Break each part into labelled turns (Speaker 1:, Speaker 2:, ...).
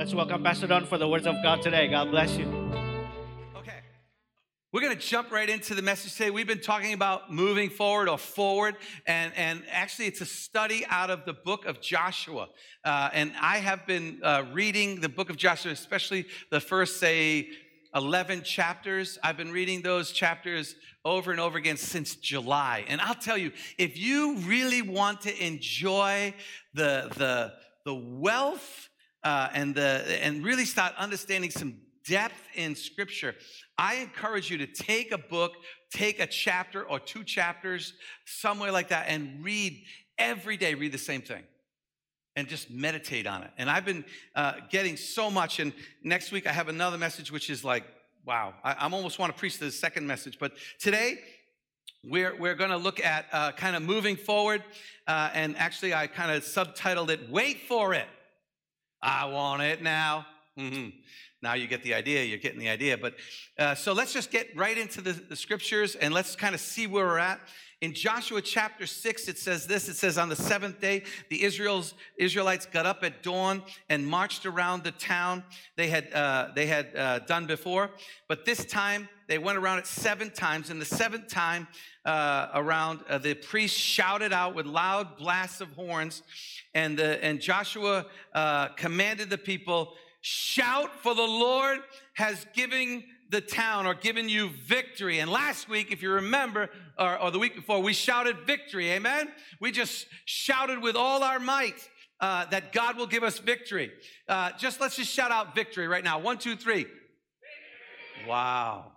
Speaker 1: Let's welcome Pastor Don for the words of God today. God bless you.
Speaker 2: Okay. We're going to jump right into the message today. We've been talking about moving forward or forward, and, and actually, it's a study out of the book of Joshua. Uh, and I have been uh, reading the book of Joshua, especially the first, say, 11 chapters. I've been reading those chapters over and over again since July. And I'll tell you, if you really want to enjoy the, the, the wealth uh, and, the, and really start understanding some depth in scripture, I encourage you to take a book, take a chapter or two chapters, somewhere like that, and read every day, read the same thing and just meditate on it. And I've been uh, getting so much. And next week I have another message, which is like, wow, I, I almost want to preach the second message. But today we're, we're going to look at uh, kind of moving forward. Uh, and actually, I kind of subtitled it, Wait for It. I want it now. Mm-hmm. Now you get the idea, you're getting the idea. But uh, so let's just get right into the, the scriptures and let's kind of see where we're at. In Joshua chapter 6, it says this it says, On the seventh day, the Israel's, Israelites got up at dawn and marched around the town they had, uh, they had uh, done before. But this time, they went around it seven times. And the seventh time uh, around, uh, the priests shouted out with loud blasts of horns. And, the, and Joshua uh, commanded the people, Shout, for the Lord has given the town or given you victory. And last week, if you remember, or, or the week before, we shouted victory. Amen? We just shouted with all our might. Uh, that God will give us victory. Uh, just let's just shout out victory right now. One, two, three. Wow.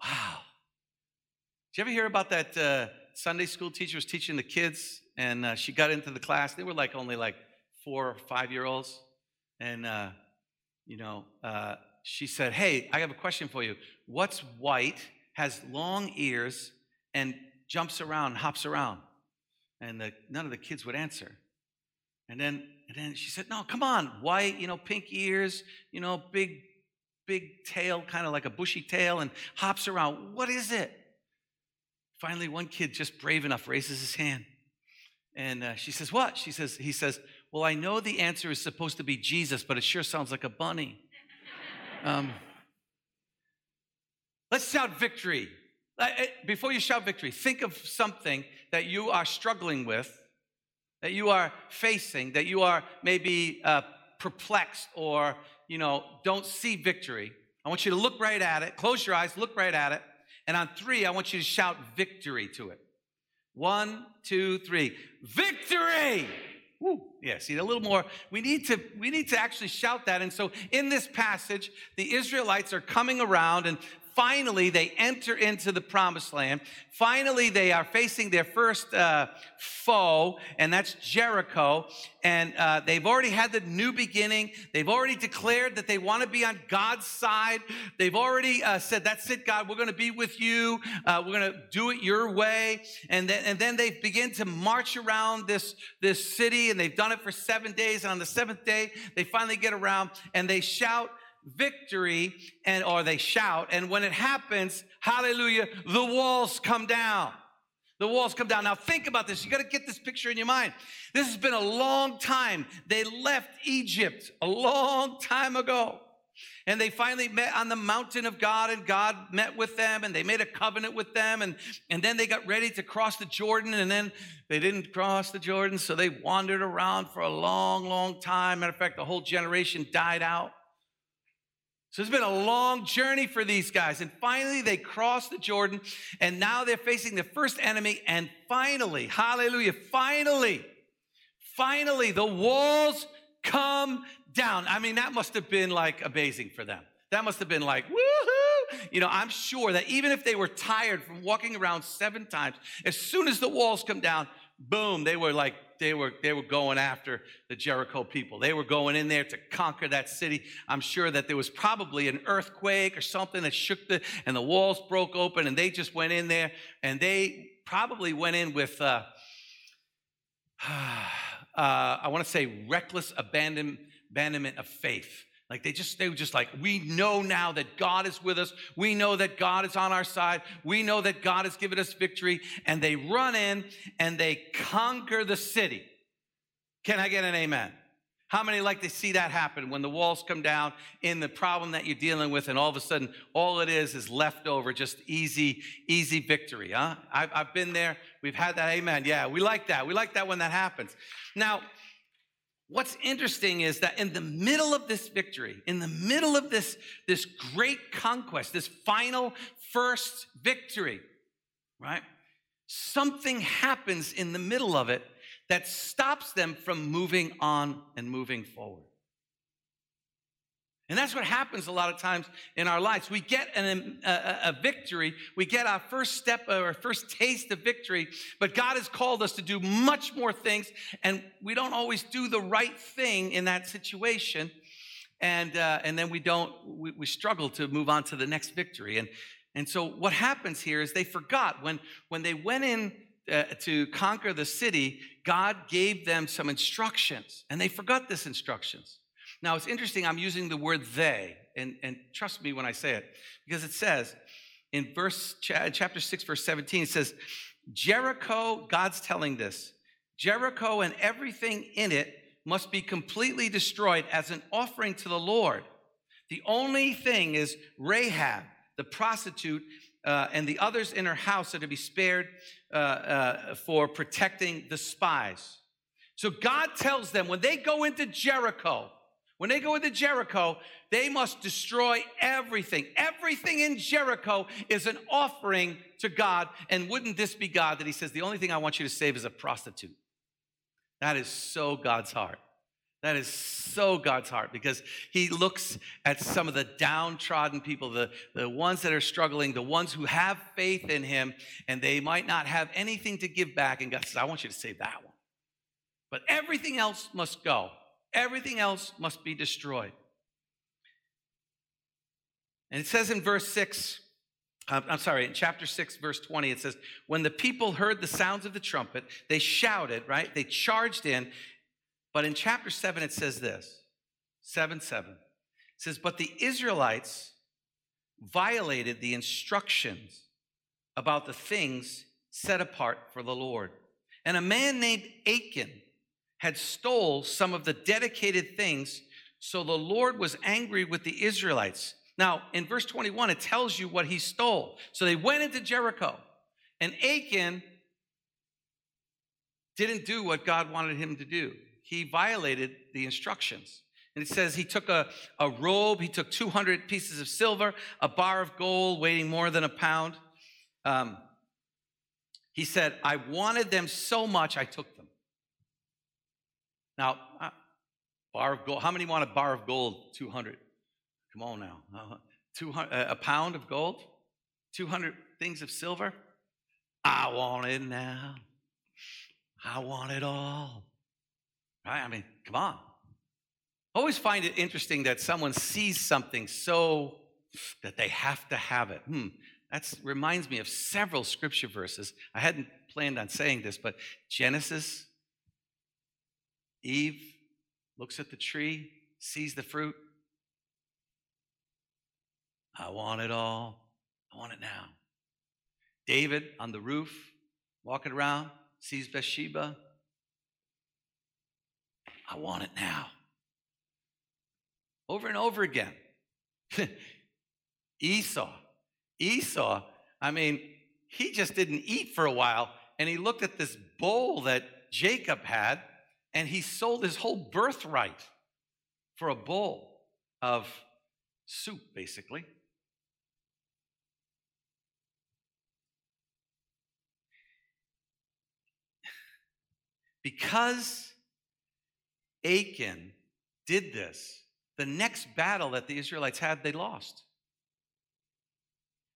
Speaker 2: Wow. Did you ever hear about that uh, Sunday school teacher was teaching the kids and uh, she got into the class? They were like only like four or five year olds. And, uh, you know, uh, she said, Hey, I have a question for you. What's white, has long ears, and jumps around, hops around? And the, none of the kids would answer. And then, and then she said, No, come on, white, you know, pink ears, you know, big, big tail, kind of like a bushy tail, and hops around. What is it? Finally, one kid, just brave enough, raises his hand. And uh, she says, What? She says, He says, Well, I know the answer is supposed to be Jesus, but it sure sounds like a bunny. Um, let's shout victory. Before you shout victory, think of something that you are struggling with, that you are facing, that you are maybe uh, perplexed or, you know, don't see victory. I want you to look right at it, close your eyes, look right at it. And on three, I want you to shout victory to it. One, two, three. Victory! Woo. Yeah, see, a little more. We need to we need to actually shout that. And so in this passage, the Israelites are coming around and finally they enter into the promised land. Finally, they are facing their first uh, foe, and that's Jericho. And uh, they've already had the new beginning. They've already declared that they want to be on God's side. They've already uh, said, That's it, God, we're going to be with you. Uh, we're going to do it your way. And then, and then they begin to march around this, this city, and they've done it for seven days. And on the seventh day, they finally get around and they shout, victory and or they shout and when it happens hallelujah the walls come down the walls come down now think about this you got to get this picture in your mind this has been a long time they left egypt a long time ago and they finally met on the mountain of God, and God met with them, and they made a covenant with them. And, and then they got ready to cross the Jordan, and then they didn't cross the Jordan, so they wandered around for a long, long time. Matter of fact, the whole generation died out. So it's been a long journey for these guys. And finally, they crossed the Jordan, and now they're facing the first enemy. And finally, hallelujah, finally, finally, the walls come down. I mean, that must have been like amazing for them. That must have been like, woohoo! You know, I'm sure that even if they were tired from walking around seven times, as soon as the walls come down, boom, they were like, they were, they were going after the Jericho people. They were going in there to conquer that city. I'm sure that there was probably an earthquake or something that shook the, and the walls broke open and they just went in there and they probably went in with, uh, uh, I want to say reckless abandon, abandonment of faith. Like they just, they were just like, we know now that God is with us. We know that God is on our side. We know that God has given us victory. And they run in and they conquer the city. Can I get an amen? How many like to see that happen when the walls come down in the problem that you're dealing with, and all of a sudden, all it is is leftover, just easy, easy victory, huh? I've, I've been there. We've had that. Amen. Yeah, we like that. We like that when that happens. Now, what's interesting is that in the middle of this victory, in the middle of this, this great conquest, this final first victory, right? Something happens in the middle of it that stops them from moving on and moving forward. And that's what happens a lot of times in our lives. We get an, a, a, victory, we get our first step or our first taste of victory, but God has called us to do much more things, and we don't always do the right thing in that situation. And, uh, and then we don't, we, we struggle to move on to the next victory. And, and so what happens here is they forgot when, when they went in uh, to conquer the city, God gave them some instructions, and they forgot this instructions. Now, it's interesting, I'm using the word they, and, and trust me when I say it, because it says in verse chapter 6, verse 17, it says, Jericho, God's telling this, Jericho and everything in it must be completely destroyed as an offering to the Lord. The only thing is Rahab, the prostitute, uh, and the others in her house are to be spared uh, uh, for protecting the spies. So God tells them when they go into Jericho, when they go into Jericho, they must destroy everything. Everything in Jericho is an offering to God. And wouldn't this be God that He says, the only thing I want you to save is a prostitute? That is so God's heart. That is so God's heart because He looks at some of the downtrodden people, the, the ones that are struggling, the ones who have faith in Him, and they might not have anything to give back. And God says, I want you to save that one. But everything else must go, everything else must be destroyed. And it says in verse 6, uh, I'm sorry, in chapter 6, verse 20, it says, When the people heard the sounds of the trumpet, they shouted, right? They charged in but in chapter 7, it says this 7 7. It says, But the Israelites violated the instructions about the things set apart for the Lord. And a man named Achan had stole some of the dedicated things, so the Lord was angry with the Israelites. Now, in verse 21, it tells you what he stole. So they went into Jericho, and Achan didn't do what God wanted him to do he violated the instructions. And it says he took a, a robe, he took 200 pieces of silver, a bar of gold weighing more than a pound. Um, he said, I wanted them so much, I took. Now, bar of gold, how many want a bar of gold? 200. Come on now. Uh, 200, uh, a pound of gold? 200 things of silver? I want it now. I want it all. Right? I mean, come on. I always find it interesting that someone sees something so that they have to have it. Hmm, that reminds me of several scripture verses. I hadn't planned on saying this, but Genesis, Eve looks at the tree, sees the fruit. I want it all. I want it now. David on the roof, walking around, sees Bathsheba, I want it now. Over and over again. Esau. Esau, I mean, he just didn't eat for a while and he looked at this bowl that Jacob had and he sold his whole birthright for a bowl of soup, basically. Because Achan did this, the next battle that the Israelites had, they lost.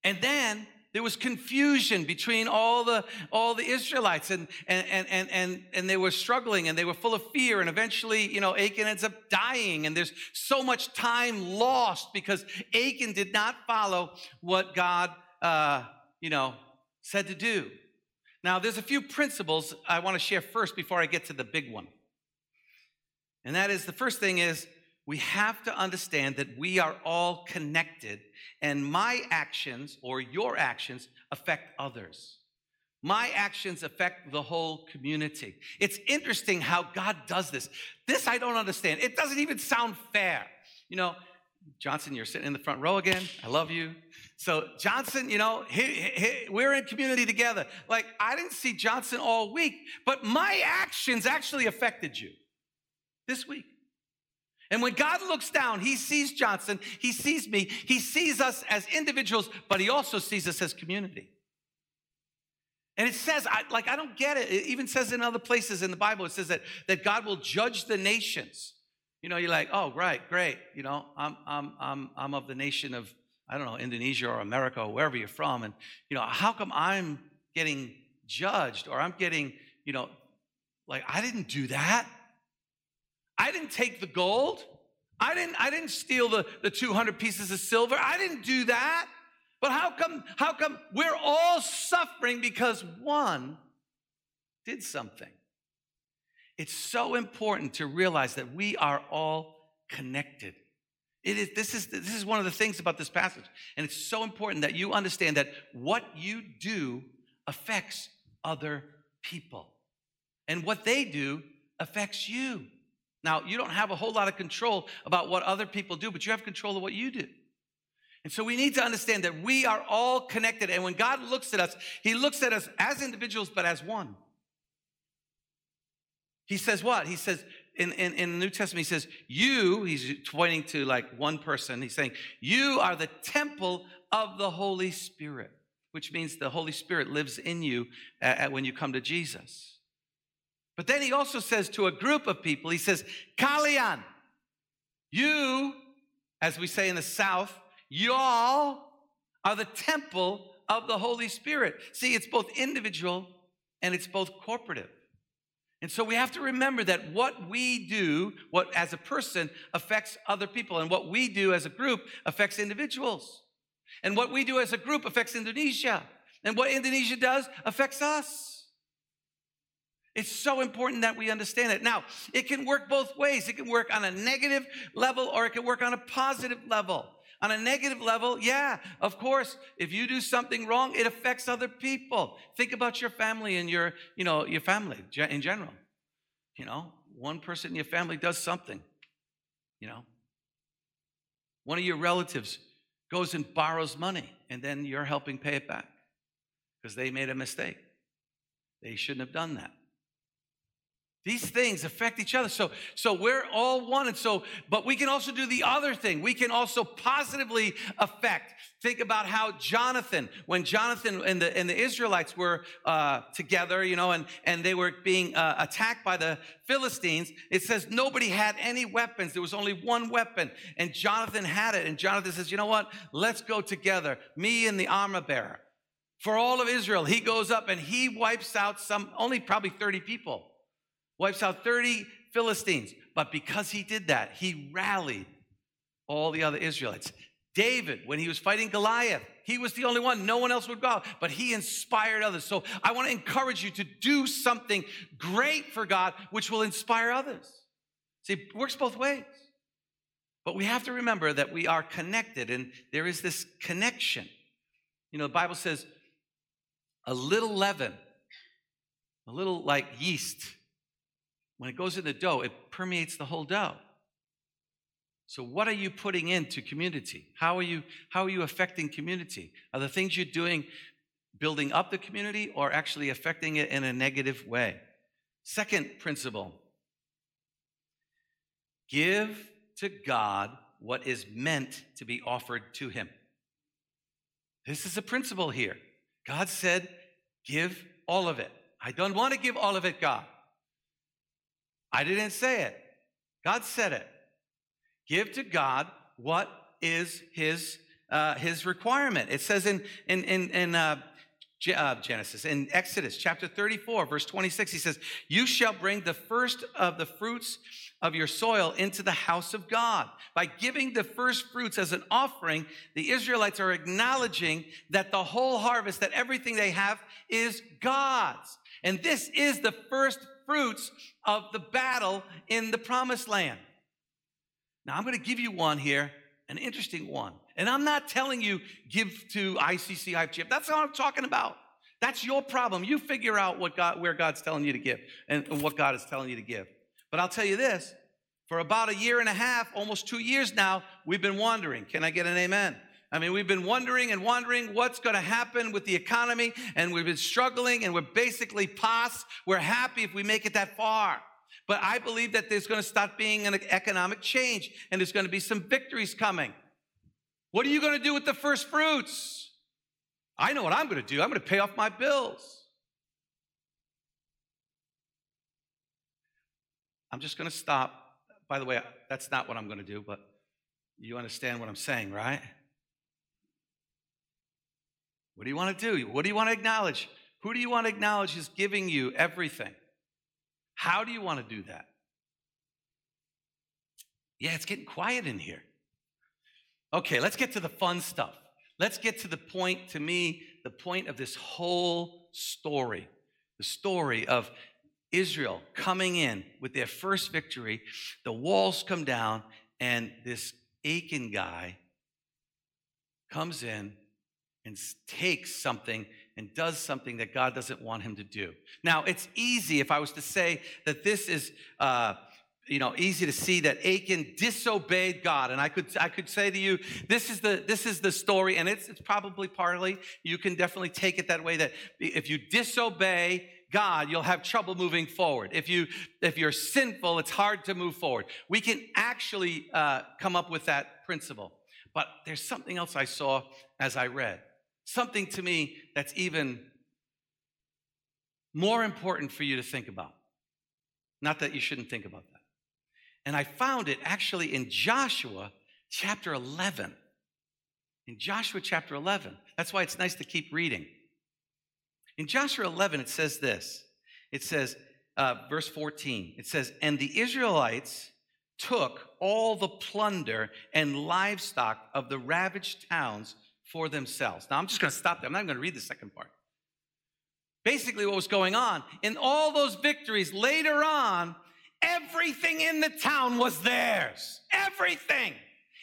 Speaker 2: And then there was confusion between all the all the Israelites and and and and and, they were struggling and they were full of fear and eventually you know Achan ends up dying and there's so much time lost because Achan did not follow what God uh, you know said to do. Now there's a few principles I want to share first before I get to the big one. And that is the first thing is we have to understand that we are all connected and my actions or your actions affect others. My actions affect the whole community. It's interesting how God does this. This I don't understand. It doesn't even sound fair. You know, Johnson, you're sitting in the front row again. I love you. So, Johnson, you know, he, he, we're in community together. Like, I didn't see Johnson all week, but my actions actually affected you this week. And when God looks down, he sees Johnson, he sees me, he sees us as individuals, but he also sees us as community. And it says, I, like, I don't get it. It even says in other places in the Bible, it says that, that God will judge the nations. You know, you're like, oh, right, great. You know, I'm, I'm, I'm, I'm of the nation of, I don't know, Indonesia or America or wherever you're from. And, you know, how come I'm getting judged or I'm getting, you know, like, I didn't do that. I didn't take the gold. I didn't, I didn't steal the, the 200 pieces of silver. I didn't do that. But how come, how come we're all suffering because one did something? It's so important to realize that we are all connected. It is, this, is, this is one of the things about this passage. And it's so important that you understand that what you do affects other people. And what they do affects you. Now, you don't have a whole lot of control about what other people do, but you have control of what you do. And so we need to understand that we are all connected. And when God looks at us, He looks at us as individuals, but as one. He says what? He says, in, in, in the New Testament, he says, You, he's pointing to like one person, he's saying, You are the temple of the Holy Spirit, which means the Holy Spirit lives in you at, at when you come to Jesus. But then he also says to a group of people, he says, Kalian, you, as we say in the South, y'all are the temple of the Holy Spirit. See, it's both individual and it's both corporative. And so we have to remember that what we do, what as a person affects other people, and what we do as a group affects individuals. And what we do as a group affects Indonesia. And what Indonesia does affects us. It's so important that we understand it. Now, it can work both ways. It can work on a negative level or it can work on a positive level. On a negative level, yeah, of course, if you do something wrong, it affects other people. Think about your family and your, you know, your family in general. You know, one person in your family does something, you know. One of your relatives goes and borrows money and then you're helping pay it back because they made a mistake. They shouldn't have done that. These things affect each other. So, so we're all one. And so, but we can also do the other thing. We can also positively affect. Think about how Jonathan, when Jonathan and the, and the Israelites were uh, together, you know, and, and they were being uh, attacked by the Philistines, it says nobody had any weapons. There was only one weapon, and Jonathan had it. And Jonathan says, you know what? Let's go together, me and the armor bearer. For all of Israel, he goes up and he wipes out some, only probably 30 people wipes out 30 Philistines. But because he did that, he rallied all the other Israelites. David, when he was fighting Goliath, he was the only one. No one else would go out, but he inspired others. So I want to encourage you to do something great for God, which will inspire others. See, it works both ways. But we have to remember that we are connected and there is this connection. You know, the Bible says a little leaven, a little like yeast, when it goes in the dough, it permeates the whole dough. So, what are you putting into community? How are you, how are you affecting community? Are the things you're doing building up the community or actually affecting it in a negative way? Second principle give to God what is meant to be offered to Him. This is a principle here. God said, give all of it. I don't want to give all of it, God. I didn't say it. God said it. Give to God what is his, uh, his requirement. It says in, in, in, in uh, uh, Genesis, in Exodus chapter 34, verse 26, he says, You shall bring the first of the fruits of your soil into the house of God. By giving the first fruits as an offering, the Israelites are acknowledging that the whole harvest, that everything they have is God's. And this is the first fruits of the battle in the promised land. Now, I'm going to give you one here, an interesting one. And I'm not telling you give to ICC IFGF. That's not what I'm talking about. That's your problem. You figure out what God, where God's telling you to give and, and what God is telling you to give. But I'll tell you this for about a year and a half, almost two years now, we've been wondering. Can I get an amen? I mean, we've been wondering and wondering what's going to happen with the economy, and we've been struggling, and we're basically past. We're happy if we make it that far. But I believe that there's going to start being an economic change, and there's going to be some victories coming. What are you going to do with the first fruits? I know what I'm going to do. I'm going to pay off my bills. I'm just going to stop. By the way, that's not what I'm going to do, but you understand what I'm saying, right? What do you want to do? What do you want to acknowledge? Who do you want to acknowledge is giving you everything? How do you want to do that? Yeah, it's getting quiet in here. Okay, let's get to the fun stuff. Let's get to the point, to me, the point of this whole story the story of Israel coming in with their first victory. The walls come down, and this Achan guy comes in and takes something and does something that God doesn't want him to do. Now, it's easy if I was to say that this is. Uh, you know easy to see that achan disobeyed god and i could i could say to you this is the this is the story and it's it's probably partly you can definitely take it that way that if you disobey god you'll have trouble moving forward if you if you're sinful it's hard to move forward we can actually uh, come up with that principle but there's something else i saw as i read something to me that's even more important for you to think about. Not that you shouldn't think about that. And I found it actually in Joshua chapter 11. In Joshua chapter 11. That's why it's nice to keep reading. In Joshua 11, it says this it says, uh, verse 14, it says, And the Israelites took all the plunder and livestock of the ravaged towns for themselves. Now, I'm just going to stop there. I'm not going to read the second part. Basically, what was going on in all those victories later on, everything in the town was theirs. Everything.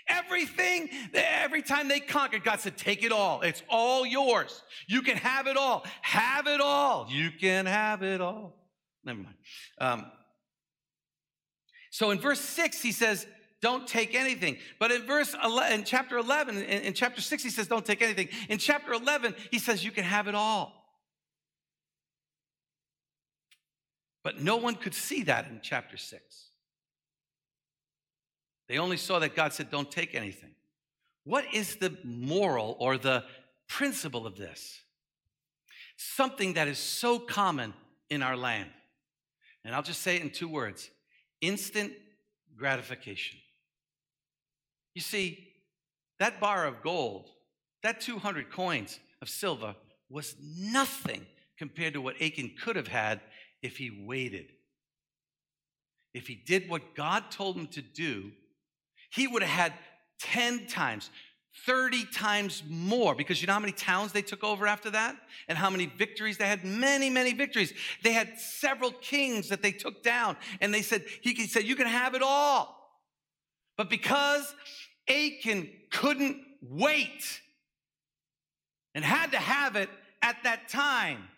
Speaker 2: Everything, every time they conquered, God said, Take it all. It's all yours. You can have it all. Have it all. You can have it all. Never mind. Um, so in verse 6, he says, don't take anything. But in verse 11, in chapter 11, in, in chapter 6, he says, don't take anything. In chapter 11, he says, you can have it all. But no one could see that in chapter 6. They only saw that God said, don't take anything. What is the moral or the principle of this? Something that is so common in our land. And I'll just say it in two words instant gratification. You see, that bar of gold, that 200 coins of silver, was nothing compared to what Achan could have had if he waited. If he did what God told him to do, he would have had 10 times, 30 times more because you know how many towns they took over after that? And how many victories they had? Many many victories. They had several kings that they took down and they said he said you can have it all but because Achan couldn't wait and had to have it at that time,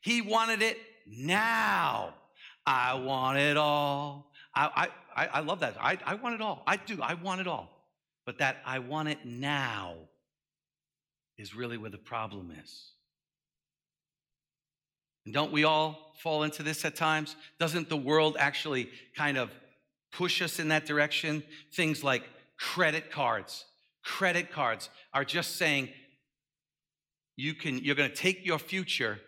Speaker 2: he wanted it now. I want it all. I, I, I love that. I, I want it all. I do. I want it all. But that I want it now is really where the problem is. And don't we all fall into this at times? Doesn't the world actually kind of push us in that direction. Things like credit cards. Credit cards are just saying you can, you're going to take your future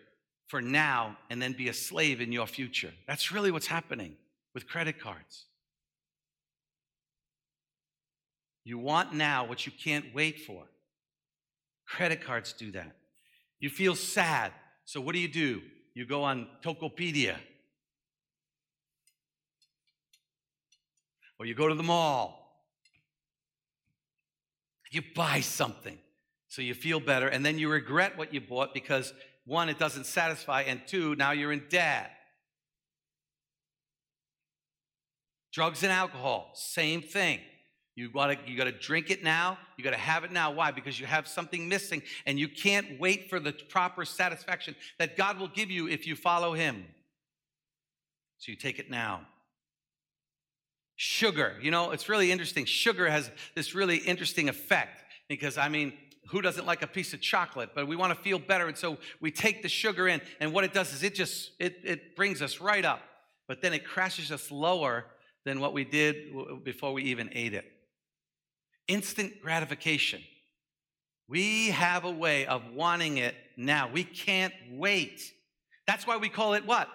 Speaker 2: for now and then be a slave in your future. That's really what's happening with credit cards. You want now what you can't wait for. Credit cards do that. You feel sad. So what do you do? You go on Tokopedia or you go to the mall. You buy something so you feel better, and then you regret what you bought because one, it doesn't satisfy, and two, now you're in debt. Drugs and alcohol, same thing. You gotta, you gotta drink it now. You gotta have it now. Why? Because you have something missing and you can't wait for the proper satisfaction that God will give you if you follow Him. So you take it now. Sugar, you know, it's really interesting. Sugar has this really interesting effect because, I mean, who doesn't like a piece of chocolate? But we want to feel better and so we take the sugar in and what it does is it just it, it brings us right up but then it crashes us lower than what we did before we even ate it. Instant gratification. We have a way of wanting it now. We can't wait. That's why we call it what?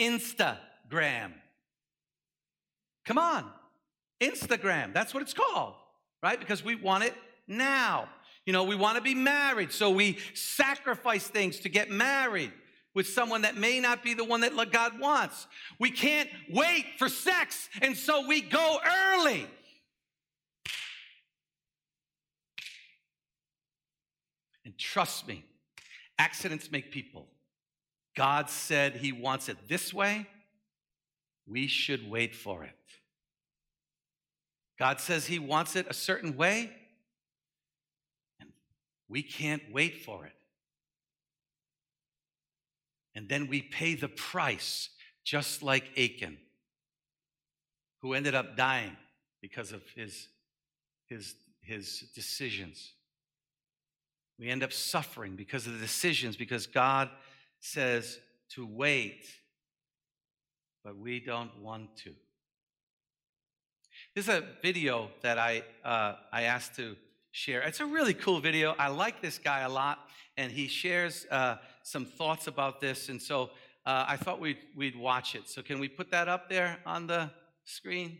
Speaker 2: Instagram. Come on instagram that's what it's called right because we want it now you know, we want to be married, so we sacrifice things to get married with someone that may not be the one that God wants. We can't wait for sex, and so we go early. And trust me, accidents make people. God said He wants it this way. We should wait for it. God says He wants it a certain way. And we can't wait for it. And then we pay the price, just like Achan, who ended up dying because of his, his, his decisions. We end up suffering because of the decisions, because God says to wait, but we don't want to. There's a video that I, uh, I asked to share. It's a really cool video. I like this guy a lot, and he shares uh, some thoughts about this. And so uh, I thought we'd, we'd watch it. So can we put that up there on the screen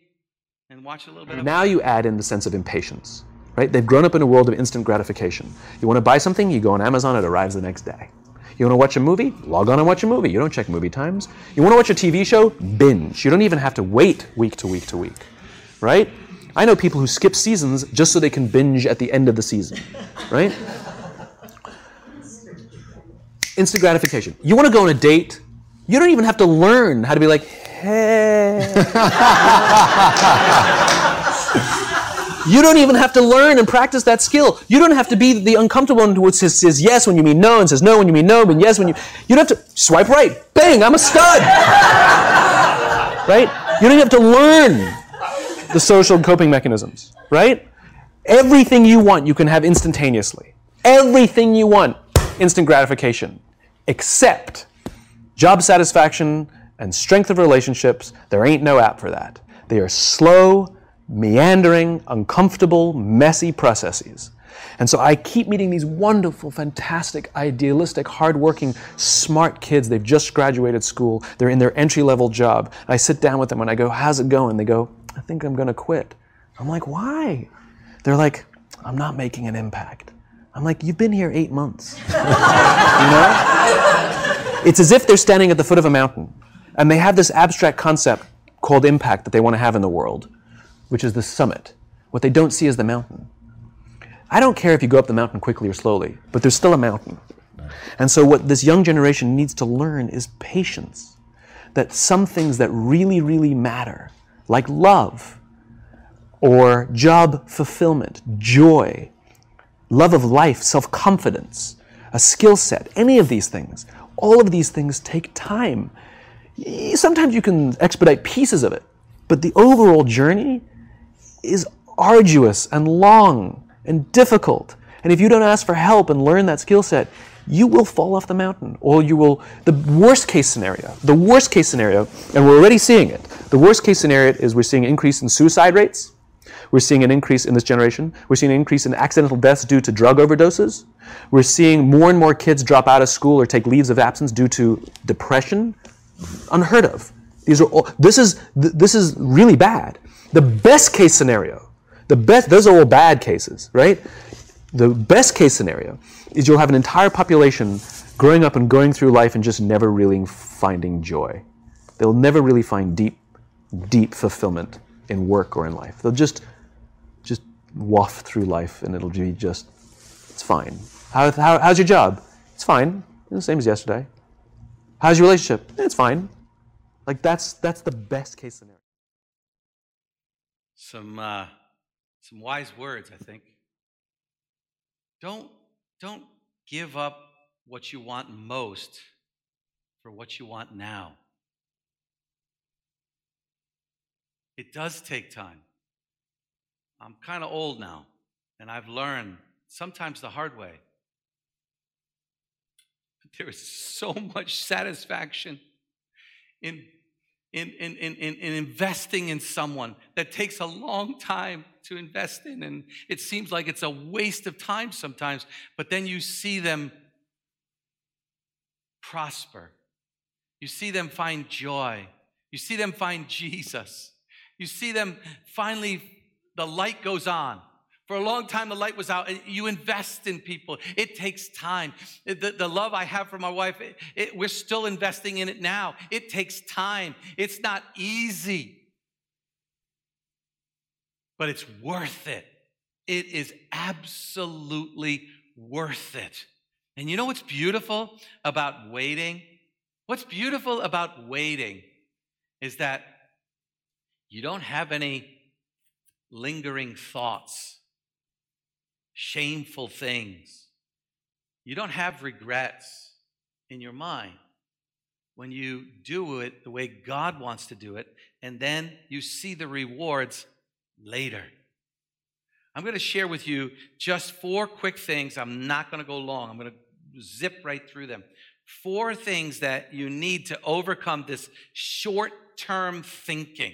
Speaker 2: and watch a little bit?
Speaker 3: Of now you add in the sense of impatience, right? They've grown up in a world of instant gratification. You want to buy something, you go on Amazon, it arrives the next day. You want to watch a movie? Log on and watch a movie. You don't check movie times. You want to watch a TV show? Binge. You don't even have to wait week to week to week, right? I know people who skip seasons just so they can binge at the end of the season, right? Instant gratification. You want to go on a date? You don't even have to learn how to be like, hey. you don't even have to learn and practice that skill. You don't have to be the uncomfortable one who says, yes when you mean no and says no when you mean no, but yes when you. You don't have to swipe right. Bang, I'm a stud. right? You don't have to learn the social coping mechanisms, right? Everything you want, you can have instantaneously. Everything you want, instant gratification, except job satisfaction and strength of relationships. There ain't no app for that. They are slow, meandering, uncomfortable, messy processes. And so I keep meeting these wonderful, fantastic, idealistic, hardworking, smart kids. They've just graduated school. They're in their entry level job. I sit down with them and I go, How's it going? They go, I think I'm going to quit. I'm like, Why? They're like, I'm not making an impact. I'm like, You've been here eight months. you know? It's as if they're standing at the foot of a mountain and they have this abstract concept called impact that they want to have in the world, which is the summit. What they don't see is the mountain. I don't care if you go up the mountain quickly or slowly, but there's still a mountain. And so, what this young generation needs to learn is patience. That some things that really, really matter, like love, or job fulfillment, joy, love of life, self confidence, a skill set, any of these things, all of these things take time. Sometimes you can expedite pieces of it, but the overall journey is arduous and long and difficult. And if you don't ask for help and learn that skill set, you will fall off the mountain. Or you will, the worst case scenario, the worst case scenario, and we're already seeing it, the worst case scenario is we're seeing an increase in suicide rates. We're seeing an increase in this generation. We're seeing an increase in accidental deaths due to drug overdoses. We're seeing more and more kids drop out of school or take leaves of absence due to depression. Unheard of. These are all, this is, this is really bad. The best case scenario the best, those are all bad cases, right? The best case scenario is you'll have an entire population growing up and going through life and just never really finding joy. They'll never really find deep, deep fulfillment in work or in life. They'll just, just waft through life and it'll be just, it's fine. How, how, how's your job? It's fine. It's the same as yesterday. How's your relationship? It's fine. Like that's that's the best case scenario.
Speaker 2: Some uh, Some wise words, I think. Don't, don't give up what you want most for what you want now. It does take time. I'm kind of old now, and I've learned sometimes the hard way. There is so much satisfaction in, in, in, in, in, investing in someone that takes a long time to invest in. And it seems like it's a waste of time sometimes, but then you see them prosper. You see them find joy. You see them find Jesus. You see them finally, the light goes on. For a long time, the light was out. You invest in people. It takes time. The, the love I have for my wife, it, it, we're still investing in it now. It takes time. It's not easy, but it's worth it. It is absolutely worth it. And you know what's beautiful about waiting? What's beautiful about waiting is that you don't have any lingering thoughts, shameful things. You don't have regrets in your mind when you do it the way God wants to do it, and then you see the rewards later. I'm going to share with you just four quick things. I'm not going to go long, I'm going to zip right through them. Four things that you need to overcome this short term thinking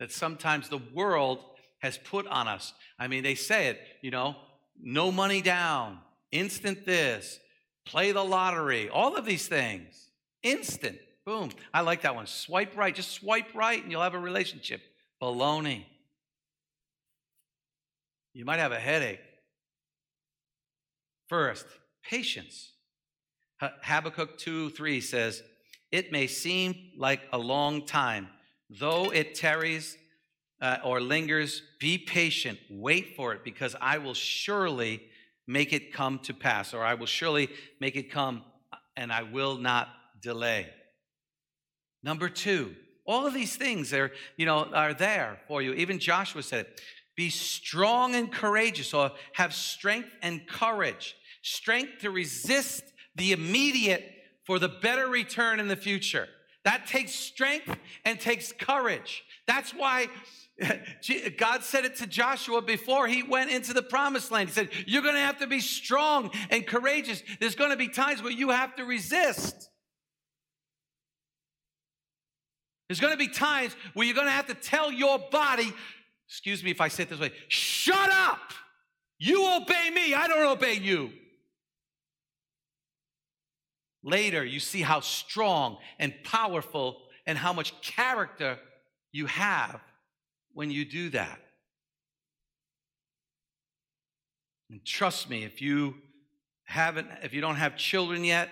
Speaker 2: that sometimes the world has put on us. I mean, they say it, you know, no money down, instant this, play the lottery, all of these things. Instant. Boom. I like that one. Swipe right. Just swipe right and you'll have a relationship. Baloney. You might have a headache. First, patience. Habakkuk 2 3 says, It may seem like a long time, though it tarries uh, or lingers, be patient, wait for it, because I will surely make it come to pass, or I will surely make it come and I will not delay. Number two, all of these things are, you know, are there for you. Even Joshua said it. Be strong and courageous, or have strength and courage. Strength to resist the immediate for the better return in the future. That takes strength and takes courage. That's why God said it to Joshua before he went into the promised land. He said, You're going to have to be strong and courageous. There's going to be times where you have to resist. There's going to be times where you're going to have to tell your body, excuse me if I say it this way, shut up. You obey me, I don't obey you. Later, you see how strong and powerful and how much character you have when you do that. And trust me, if you haven't, if you don't have children yet,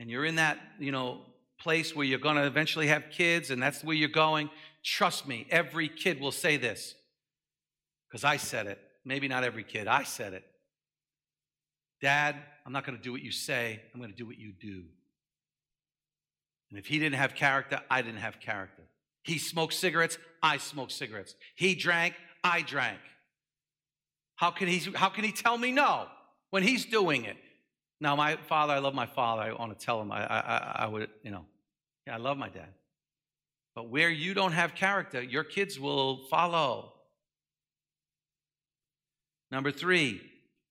Speaker 2: and you're in that, you know, place where you're going to eventually have kids and that's where you're going, trust me, every kid will say this. Because I said it. Maybe not every kid, I said it. Dad, I'm not going to do what you say, I'm going to do what you do. And if he didn't have character, I didn't have character. He smoked cigarettes, I smoked cigarettes. He drank, I drank. How can he, how can he tell me no when he's doing it? Now, my father, I love my father. I want to tell him I, I, I would, you know, yeah, I love my dad. But where you don't have character, your kids will follow. Number three,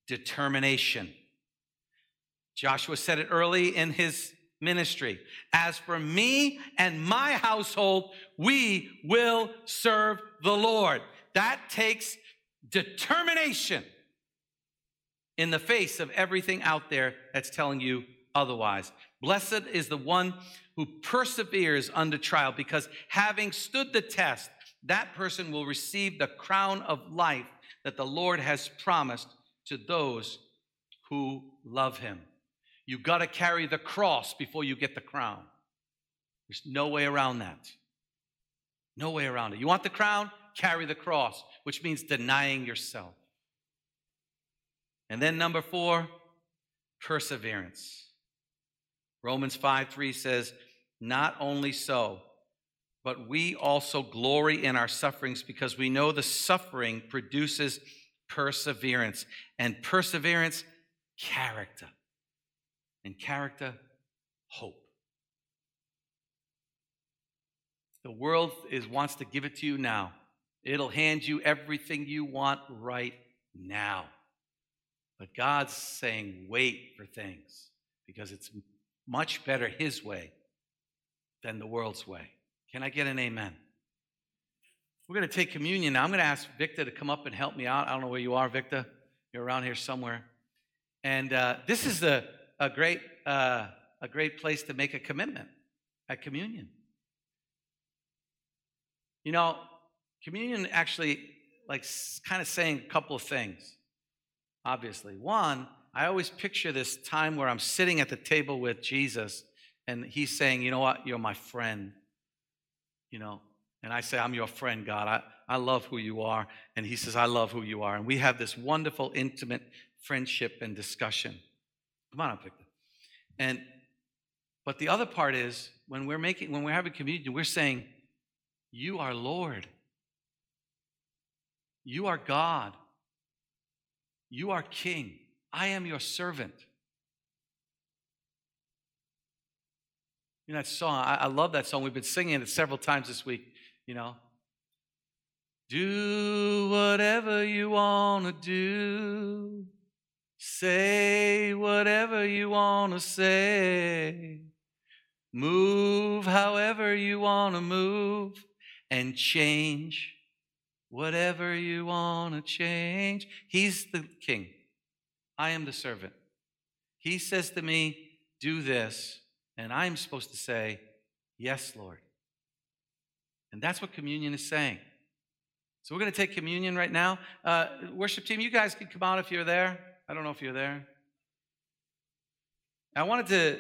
Speaker 2: determination. Joshua said it early in his ministry. As for me and my household, we will serve the Lord. That takes determination in the face of everything out there that's telling you otherwise. Blessed is the one who perseveres under trial because having stood the test, that person will receive the crown of life that the Lord has promised to those who love him. You got to carry the cross before you get the crown. There's no way around that. No way around it. You want the crown? Carry the cross, which means denying yourself. And then number four, perseverance. Romans 5 3 says, Not only so, but we also glory in our sufferings because we know the suffering produces perseverance. And perseverance, character. And character, hope. The world is wants to give it to you now. It'll hand you everything you want right now. But God's saying, wait for things because it's much better His way than the world's way. Can I get an amen? We're going to take communion now. I'm going to ask Victor to come up and help me out. I don't know where you are, Victor. You're around here somewhere. And uh, this is a, a, great, uh, a great place to make a commitment at communion. You know, communion actually, like, kind of saying a couple of things, obviously. One, I always picture this time where I'm sitting at the table with Jesus and he's saying, You know what? You're my friend. You know, and I say, I'm your friend, God. I, I love who you are. And he says, I love who you are. And we have this wonderful, intimate friendship and discussion. Come Victor. And but the other part is when we're making when we're having communion, we're saying, You are Lord. You are God. You are King. I am your servant. You know that song? I, I love that song. We've been singing it several times this week, you know. Do whatever you want to do. Say whatever you want to say. Move however you want to move and change whatever you want to change. He's the king. I am the servant. He says to me, Do this. And I'm supposed to say, Yes, Lord. And that's what communion is saying. So we're going to take communion right now. Uh, worship team, you guys can come out if you're there. I don't know if you're there. I wanted to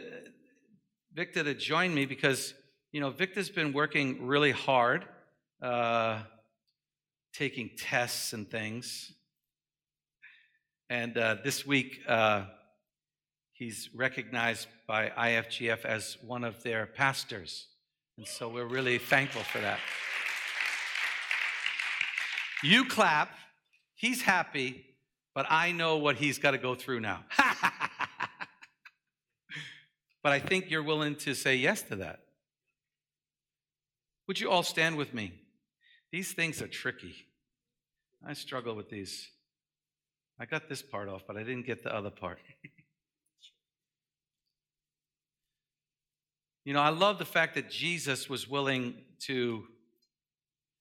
Speaker 2: Victor to join me because you know Victor's been working really hard, uh, taking tests and things. And uh, this week, uh, he's recognized by IFGF as one of their pastors. And so we're really thankful for that. You clap, he's happy, but I know what he's got to go through now. but I think you're willing to say yes to that. Would you all stand with me? These things are tricky. I struggle with these. I got this part off, but I didn't get the other part. you know, I love the fact that Jesus was willing to,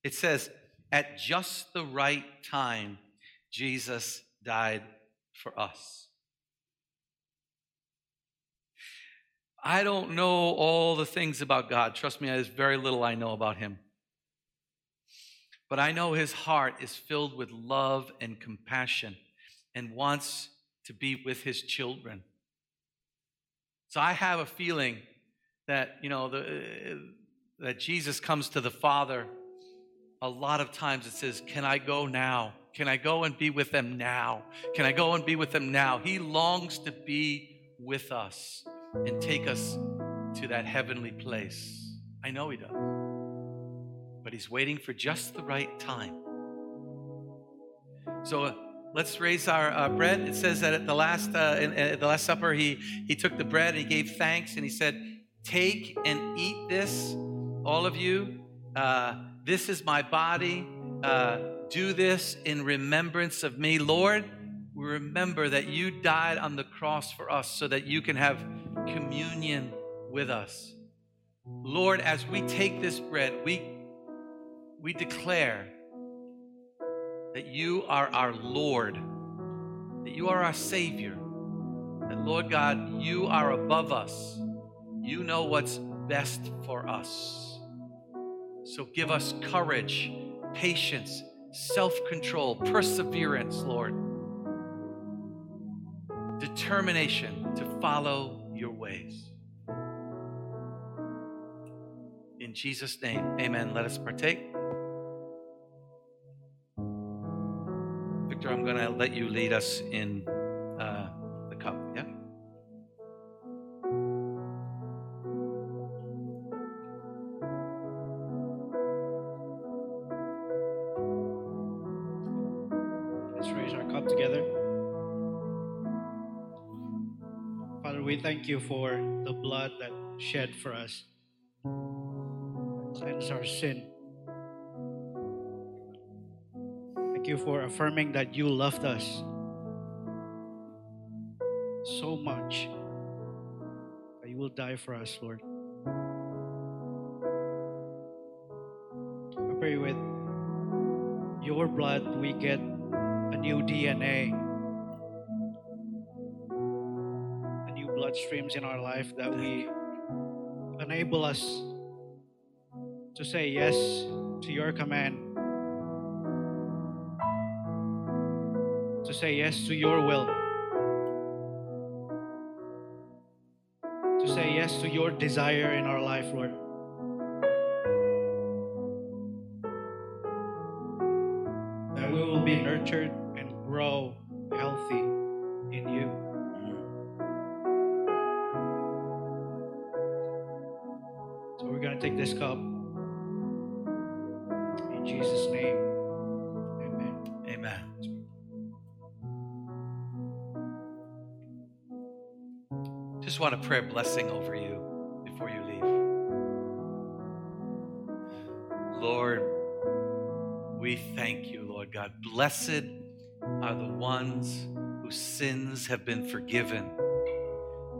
Speaker 2: it says, at just the right time, Jesus died for us. I don't know all the things about God. Trust me, there's very little I know about him. But I know his heart is filled with love and compassion and wants to be with his children. So I have a feeling that, you know, the, that Jesus comes to the Father. A lot of times it says, Can I go now? Can I go and be with them now? Can I go and be with them now? He longs to be with us and take us to that heavenly place. I know He does. But He's waiting for just the right time. So, uh, Let's raise our uh, bread. It says that at the last uh, in, at the Last Supper, he he took the bread and he gave thanks and he said, "Take and eat this, all of you. Uh, this is my body. Do this in remembrance of me, Lord. We remember that you died on the cross for us, so that you can have communion with us, Lord. As we take this bread, we we declare." that you are our Lord, that you are our Savior, that Lord God, you are above us. You know what's best for us. So give us courage, patience, self control, perseverance, Lord, determination to follow your ways. In Jesus' name, amen. Let us partake. Victor, I'm going to let you lead us in
Speaker 1: thank you for the blood that shed for us. Cleanse our sin. Thank you for affirming that you loved us so much that you will die for us, Lord. I pray with your blood we get a new DNA, streams in our life that we enable us to say yes to your command, to say yes to your will, to say yes to your desire in our life, Lord.
Speaker 2: Blessing over you before you leave. Lord, we thank you, Lord God. Blessed are the ones whose sins have been forgiven.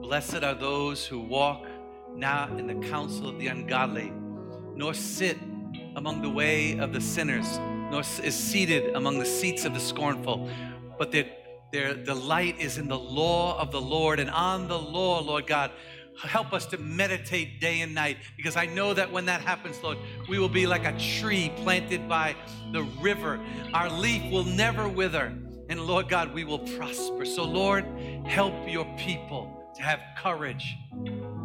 Speaker 2: Blessed are those who walk not in the counsel of the ungodly, nor sit among the way of the sinners, nor is seated among the seats of the scornful, but their, their delight is in the law of the Lord, and on the law, Lord God, help us to meditate day and night, because I know that when that happens, Lord, we will be like a tree planted by the river. Our leaf will never wither, and Lord God, we will prosper. So, Lord, help your people to have courage,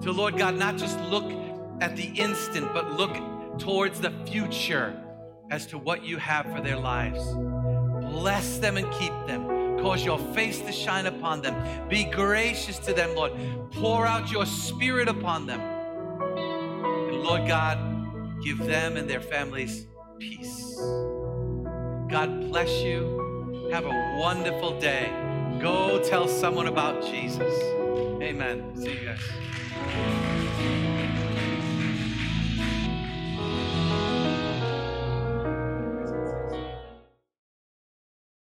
Speaker 2: to, Lord God, not just look at the instant, but look towards the future as to what you have for their lives. Bless them and keep them. Cause your face to shine upon them. Be gracious to them, Lord. Pour out your spirit upon them. And Lord God, give them and their families peace. God bless you. Have a wonderful day. Go tell someone about Jesus. Amen. See you guys.